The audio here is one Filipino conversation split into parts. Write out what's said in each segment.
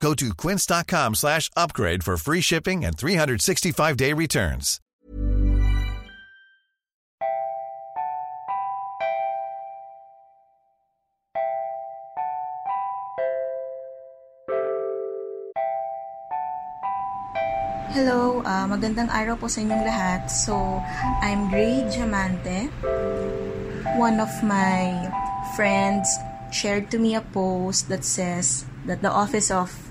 Go to quince.com slash upgrade for free shipping and 365-day returns. Hello, uh, magandang araw po sa inyong lahat. So, I'm Gray Diamante. One of my friends shared to me a post that says that the Office of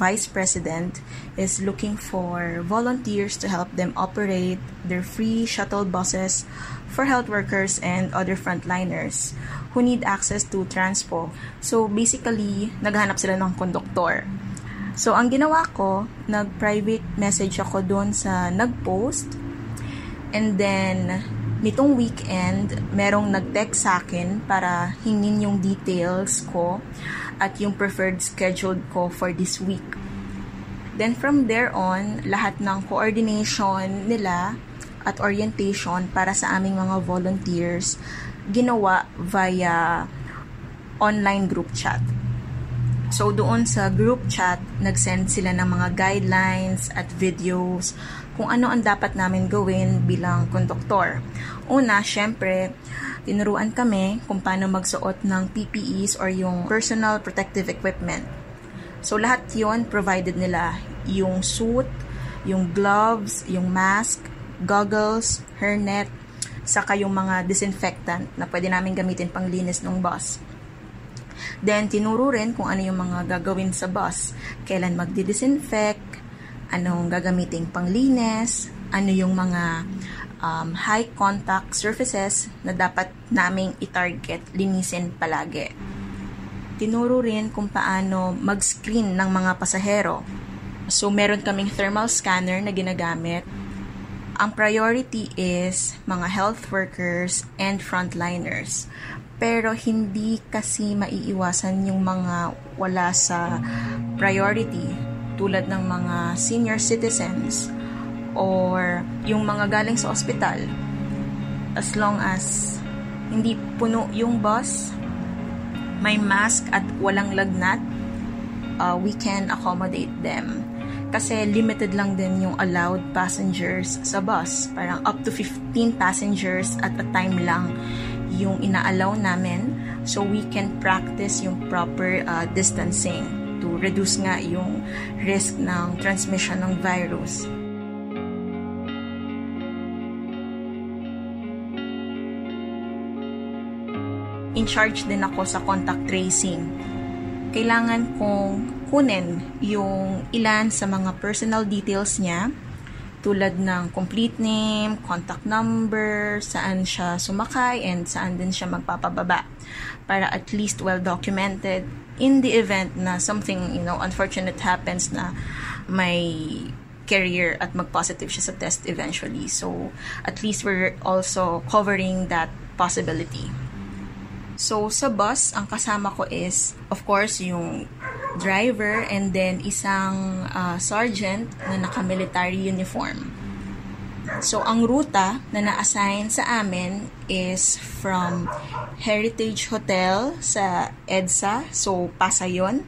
Vice President is looking for volunteers to help them operate their free shuttle buses for health workers and other frontliners who need access to transpo. So basically, naghanap sila ng konduktor. So, ang ginawa ko, nag-private message ako doon sa nag-post. And then, nitong weekend, merong nag-text sa akin para hingin yung details ko at yung preferred schedule ko for this week. Then from there on, lahat ng coordination nila at orientation para sa aming mga volunteers ginawa via online group chat. So, doon sa group chat, nag-send sila ng mga guidelines at videos kung ano ang dapat namin gawin bilang konduktor. Una, syempre, tinuruan kami kung paano magsuot ng PPEs or yung personal protective equipment. So, lahat yon provided nila. Yung suit, yung gloves, yung mask, goggles, hairnet, saka yung mga disinfectant na pwede namin gamitin pang linis ng bus. Then, tinuro rin kung ano yung mga gagawin sa bus. Kailan magdi-disinfect, anong gagamiting panglinis, ano yung mga um, high contact surfaces na dapat naming i-target, linisin palagi. Tinuro rin kung paano mag-screen ng mga pasahero. So, meron kaming thermal scanner na ginagamit. Ang priority is mga health workers and frontliners pero hindi kasi maiiwasan yung mga wala sa priority tulad ng mga senior citizens or yung mga galing sa ospital as long as hindi puno yung bus may mask at walang lagnat uh, we can accommodate them. Kasi limited lang din yung allowed passengers sa bus. Parang up to 15 passengers at a time lang yung inaalaw namin. So we can practice yung proper uh, distancing to reduce nga yung risk ng transmission ng virus. In charge din ako sa contact tracing. Kailangan kong kunin yung ilan sa mga personal details niya tulad ng complete name, contact number, saan siya sumakay, and saan din siya magpapababa para at least well documented in the event na something, you know, unfortunate happens na may carrier at mag-positive siya sa test eventually. So, at least we're also covering that possibility. So, sa bus, ang kasama ko is, of course, yung driver and then isang uh, sergeant na naka-military uniform. So, ang ruta na na-assign sa amin is from Heritage Hotel sa EDSA. So, pasa yun.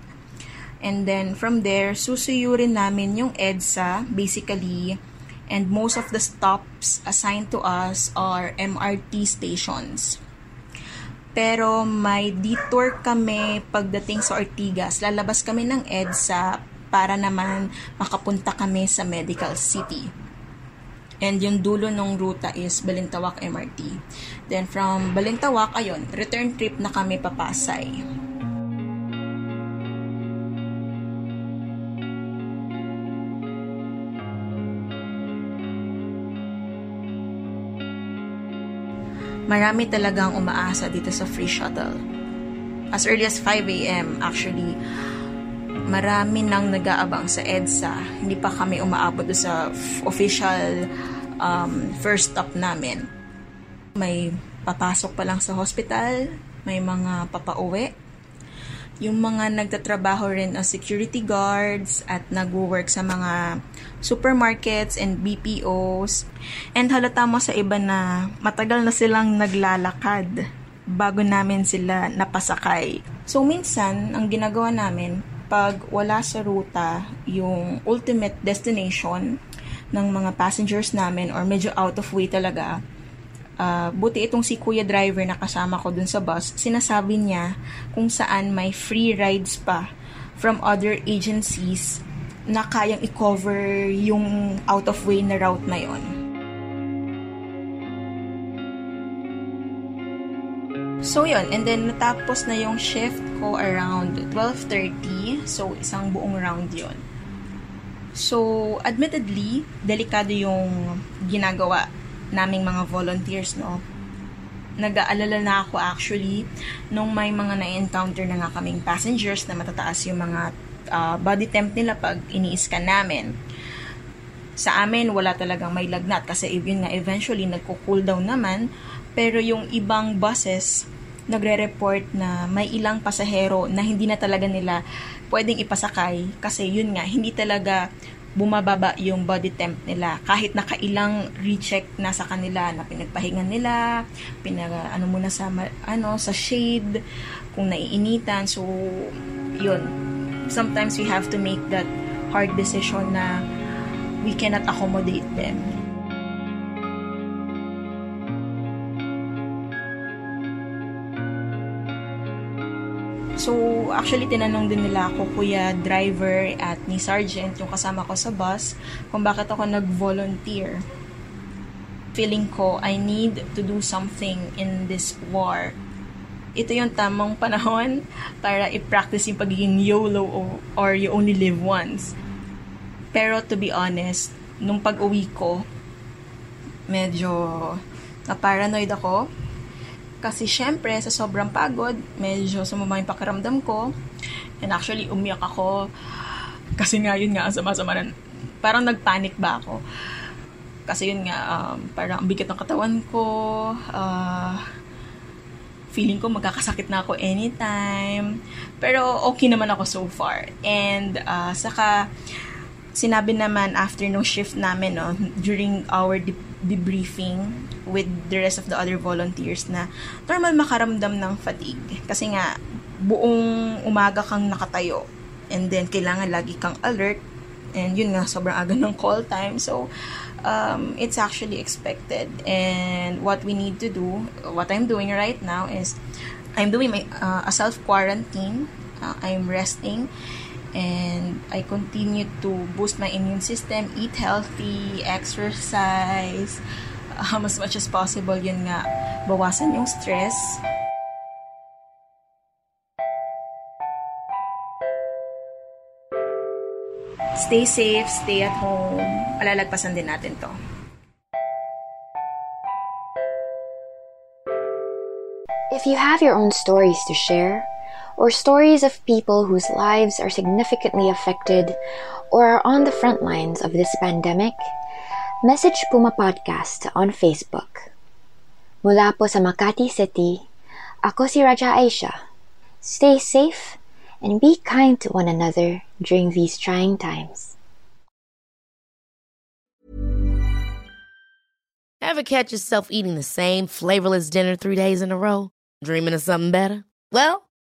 And then, from there, susuyurin namin yung EDSA, basically, and most of the stops assigned to us are MRT stations. Pero may detour kami pagdating sa Ortigas. Lalabas kami ng EDSA para naman makapunta kami sa Medical City. And yung dulo ng ruta is Balintawak MRT. Then from Balintawak, ayun, return trip na kami papasay. Marami talagang umaasa dito sa free shuttle. As early as 5 a.m. actually, marami nang nag-aabang sa EDSA. Hindi pa kami umaabot sa official um, first stop namin. May papasok pa lang sa hospital, may mga papauwi, yung mga nagtatrabaho rin as security guards at nagwo-work sa mga supermarkets and BPOs. And halata mo sa iba na matagal na silang naglalakad bago namin sila napasakay. So minsan, ang ginagawa namin, pag wala sa ruta yung ultimate destination ng mga passengers namin or medyo out of way talaga, uh, buti itong si kuya driver na kasama ko dun sa bus, sinasabi niya kung saan may free rides pa from other agencies na kayang i-cover yung out of way na route na yon. So yun, and then natapos na yung shift ko around 12.30. So isang buong round yon. So admittedly, delikado yung ginagawa naming mga volunteers, no? Nag-aalala na ako actually nung may mga na-encounter na nga kaming passengers na matataas yung mga uh, body temp nila pag ini-scan namin. Sa amin, wala talagang may lagnat kasi yun nga eventually nagko-cool down naman. Pero yung ibang buses, nagre-report na may ilang pasahero na hindi na talaga nila pwedeng ipasakay kasi yun nga, hindi talaga bumababa yung body temp nila. Kahit nakailang recheck na sa kanila na pinagpahingan nila pinag ano muna sa ano sa shade kung naiinitan. So yun. Sometimes we have to make that hard decision na we cannot accommodate them So, actually, tinanong din nila ako, kuya driver at ni sergeant, yung kasama ko sa bus, kung bakit ako nag-volunteer. Feeling ko, I need to do something in this war. Ito yung tamang panahon para i-practice yung pagiging YOLO or you only live once. Pero to be honest, nung pag-uwi ko, medyo na-paranoid ako kasi syempre, sa sobrang pagod, medyo sumama yung pakiramdam ko. And actually, umiyak ako. Kasi nga, yun nga, sama-sama na, parang nagpanic ba ako. Kasi yun nga, um, parang ang bigat ng katawan ko. Uh, feeling ko magkakasakit na ako anytime. Pero okay naman ako so far. And uh, saka, sinabi naman after no shift namin, no, during our de- debriefing, with the rest of the other volunteers na normal makaramdam ng fatigue. Kasi nga, buong umaga kang nakatayo. And then, kailangan lagi kang alert. And yun nga, sobrang aga ng call time. So, um, it's actually expected. And what we need to do, what I'm doing right now is, I'm doing my, uh, a self-quarantine. Uh, I'm resting. And I continue to boost my immune system, eat healthy, exercise, um, as much as possible, yun nga, bawasan yung stress. Stay safe, stay at home. Alalagpasan din natin to. If you have your own stories to share, or stories of people whose lives are significantly affected or are on the front lines of this pandemic, Message Puma Podcast on Facebook. Mula po sa Makati City, ako si Raja Aisha. Stay safe and be kind to one another during these trying times. Ever catch yourself eating the same flavorless dinner three days in a row? Dreaming of something better? Well,